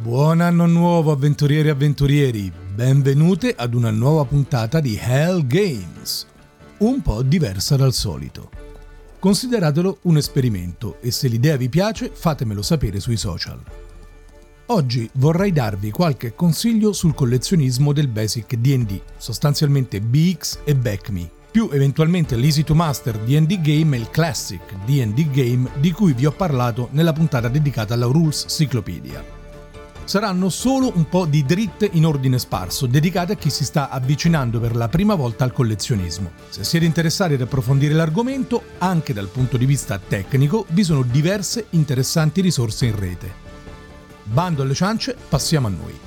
Buon anno nuovo avventurieri e avventurieri, benvenute ad una nuova puntata di Hell Games, un po' diversa dal solito. Consideratelo un esperimento e se l'idea vi piace fatemelo sapere sui social. Oggi vorrei darvi qualche consiglio sul collezionismo del basic DD, sostanzialmente BX e BackMe, più eventualmente l'Easy to Master D&D Game e il Classic D&D Game di cui vi ho parlato nella puntata dedicata alla Rules Cyclopedia saranno solo un po' di dritte in ordine sparso, dedicate a chi si sta avvicinando per la prima volta al collezionismo. Se siete interessati ad approfondire l'argomento, anche dal punto di vista tecnico, vi sono diverse interessanti risorse in rete. Bando alle ciance, passiamo a noi.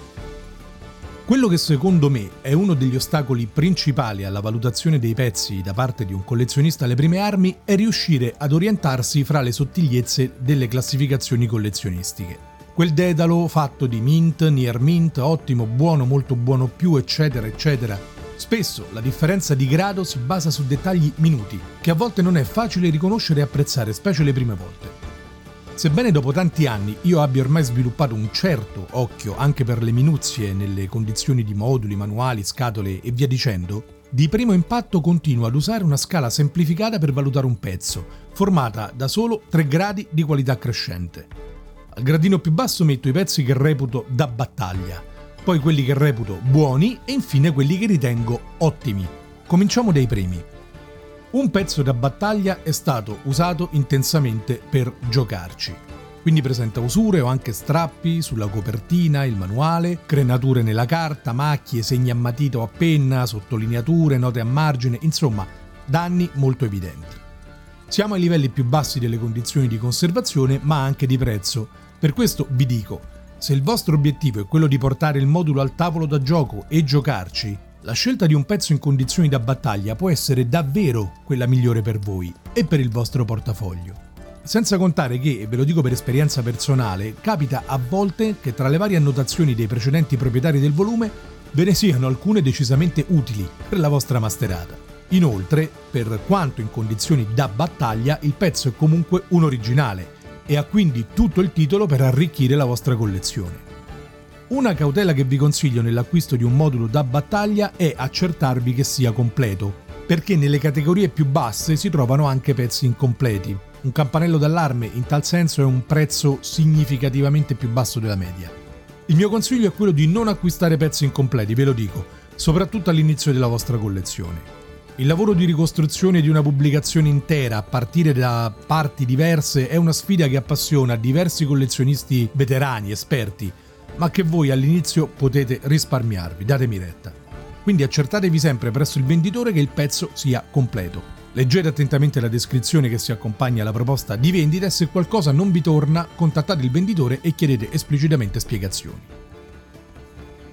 Quello che secondo me è uno degli ostacoli principali alla valutazione dei pezzi da parte di un collezionista alle prime armi è riuscire ad orientarsi fra le sottigliezze delle classificazioni collezionistiche. Quel dedalo fatto di mint, near mint, ottimo, buono, molto buono più, eccetera, eccetera. Spesso la differenza di grado si basa su dettagli minuti, che a volte non è facile riconoscere e apprezzare, specie le prime volte. Sebbene dopo tanti anni io abbia ormai sviluppato un certo occhio anche per le minuzie nelle condizioni di moduli, manuali, scatole e via dicendo, di primo impatto continuo ad usare una scala semplificata per valutare un pezzo, formata da solo tre gradi di qualità crescente. Al gradino più basso metto i pezzi che reputo da battaglia, poi quelli che reputo buoni e infine quelli che ritengo ottimi. Cominciamo dai primi. Un pezzo da battaglia è stato usato intensamente per giocarci. Quindi presenta usure o anche strappi sulla copertina, il manuale, crenature nella carta, macchie, segni a matita o a penna, sottolineature, note a margine, insomma, danni molto evidenti. Siamo ai livelli più bassi delle condizioni di conservazione, ma anche di prezzo. Per questo vi dico, se il vostro obiettivo è quello di portare il modulo al tavolo da gioco e giocarci, la scelta di un pezzo in condizioni da battaglia può essere davvero quella migliore per voi e per il vostro portafoglio. Senza contare che, e ve lo dico per esperienza personale, capita a volte che tra le varie annotazioni dei precedenti proprietari del volume ve ne siano alcune decisamente utili per la vostra masterata. Inoltre, per quanto in condizioni da battaglia, il pezzo è comunque un originale e ha quindi tutto il titolo per arricchire la vostra collezione. Una cautela che vi consiglio nell'acquisto di un modulo da battaglia è accertarvi che sia completo, perché nelle categorie più basse si trovano anche pezzi incompleti. Un campanello d'allarme in tal senso è un prezzo significativamente più basso della media. Il mio consiglio è quello di non acquistare pezzi incompleti, ve lo dico, soprattutto all'inizio della vostra collezione. Il lavoro di ricostruzione di una pubblicazione intera a partire da parti diverse è una sfida che appassiona diversi collezionisti veterani, esperti, ma che voi all'inizio potete risparmiarvi, datemi retta. Quindi accertatevi sempre presso il venditore che il pezzo sia completo. Leggete attentamente la descrizione che si accompagna alla proposta di vendita e se qualcosa non vi torna contattate il venditore e chiedete esplicitamente spiegazioni.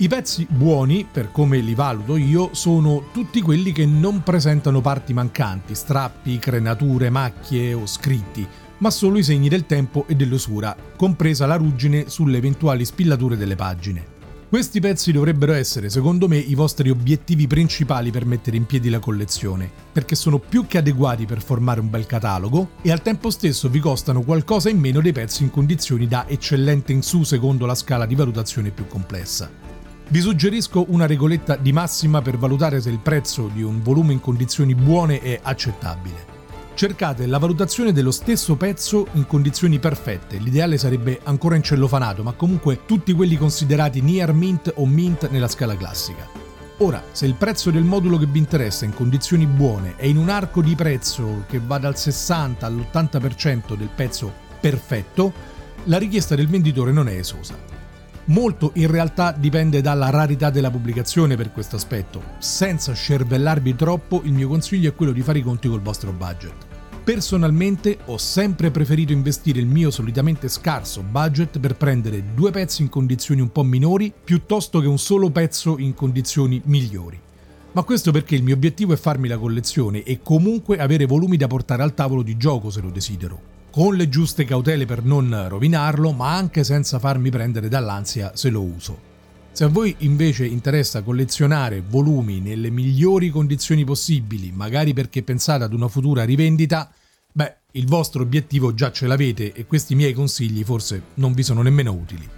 I pezzi buoni, per come li valuto io, sono tutti quelli che non presentano parti mancanti, strappi, crenature, macchie o scritti, ma solo i segni del tempo e dell'usura, compresa la ruggine sulle eventuali spillature delle pagine. Questi pezzi dovrebbero essere, secondo me, i vostri obiettivi principali per mettere in piedi la collezione, perché sono più che adeguati per formare un bel catalogo e al tempo stesso vi costano qualcosa in meno dei pezzi in condizioni da eccellente in su secondo la scala di valutazione più complessa. Vi suggerisco una regoletta di massima per valutare se il prezzo di un volume in condizioni buone è accettabile. Cercate la valutazione dello stesso pezzo in condizioni perfette, l'ideale sarebbe ancora in cellofanato, ma comunque tutti quelli considerati near mint o mint nella scala classica. Ora, se il prezzo del modulo che vi interessa in condizioni buone è in un arco di prezzo che va dal 60 all'80% del pezzo perfetto, la richiesta del venditore non è esosa. Molto in realtà dipende dalla rarità della pubblicazione per questo aspetto. Senza scervellarvi troppo, il mio consiglio è quello di fare i conti col vostro budget. Personalmente ho sempre preferito investire il mio solitamente scarso budget per prendere due pezzi in condizioni un po' minori piuttosto che un solo pezzo in condizioni migliori. Ma questo perché il mio obiettivo è farmi la collezione e comunque avere volumi da portare al tavolo di gioco se lo desidero con le giuste cautele per non rovinarlo, ma anche senza farmi prendere dall'ansia se lo uso. Se a voi invece interessa collezionare volumi nelle migliori condizioni possibili, magari perché pensate ad una futura rivendita, beh, il vostro obiettivo già ce l'avete e questi miei consigli forse non vi sono nemmeno utili.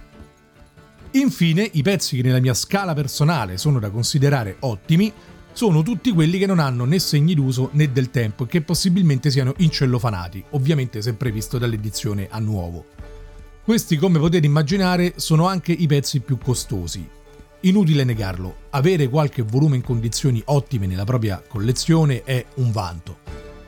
Infine, i pezzi che nella mia scala personale sono da considerare ottimi sono tutti quelli che non hanno né segni d'uso né del tempo e che possibilmente siano incellofanati, ovviamente sempre visto dall'edizione a nuovo. Questi, come potete immaginare, sono anche i pezzi più costosi. Inutile negarlo, avere qualche volume in condizioni ottime nella propria collezione è un vanto.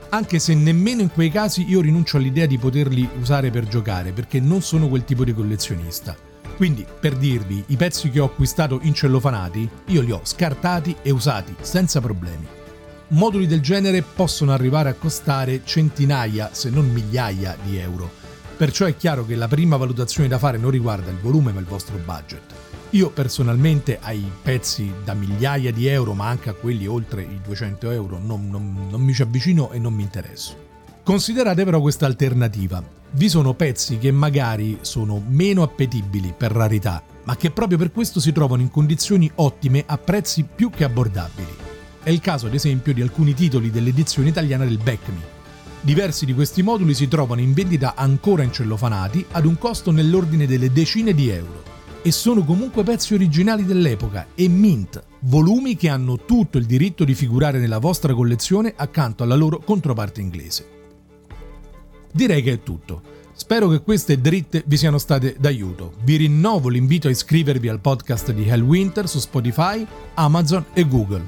Anche se nemmeno in quei casi io rinuncio all'idea di poterli usare per giocare, perché non sono quel tipo di collezionista. Quindi, per dirvi, i pezzi che ho acquistato incellofanati, io li ho scartati e usati senza problemi. Moduli del genere possono arrivare a costare centinaia, se non migliaia di euro. Perciò è chiaro che la prima valutazione da fare non riguarda il volume ma il vostro budget. Io personalmente ai pezzi da migliaia di euro, ma anche a quelli oltre i 200 euro, non, non, non mi ci avvicino e non mi interesso. Considerate però questa alternativa vi sono pezzi che magari sono meno appetibili per rarità, ma che proprio per questo si trovano in condizioni ottime a prezzi più che abbordabili. È il caso ad esempio di alcuni titoli dell'edizione italiana del Back. Diversi di questi moduli si trovano in vendita ancora incellofanati ad un costo nell'ordine delle decine di euro e sono comunque pezzi originali dell'epoca e mint, volumi che hanno tutto il diritto di figurare nella vostra collezione accanto alla loro controparte inglese. Direi che è tutto. Spero che queste dritte vi siano state d'aiuto. Vi rinnovo l'invito a iscrivervi al podcast di Hell Winter su Spotify, Amazon e Google.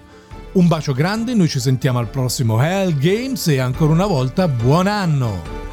Un bacio grande, noi ci sentiamo al prossimo Hell Games e ancora una volta buon anno!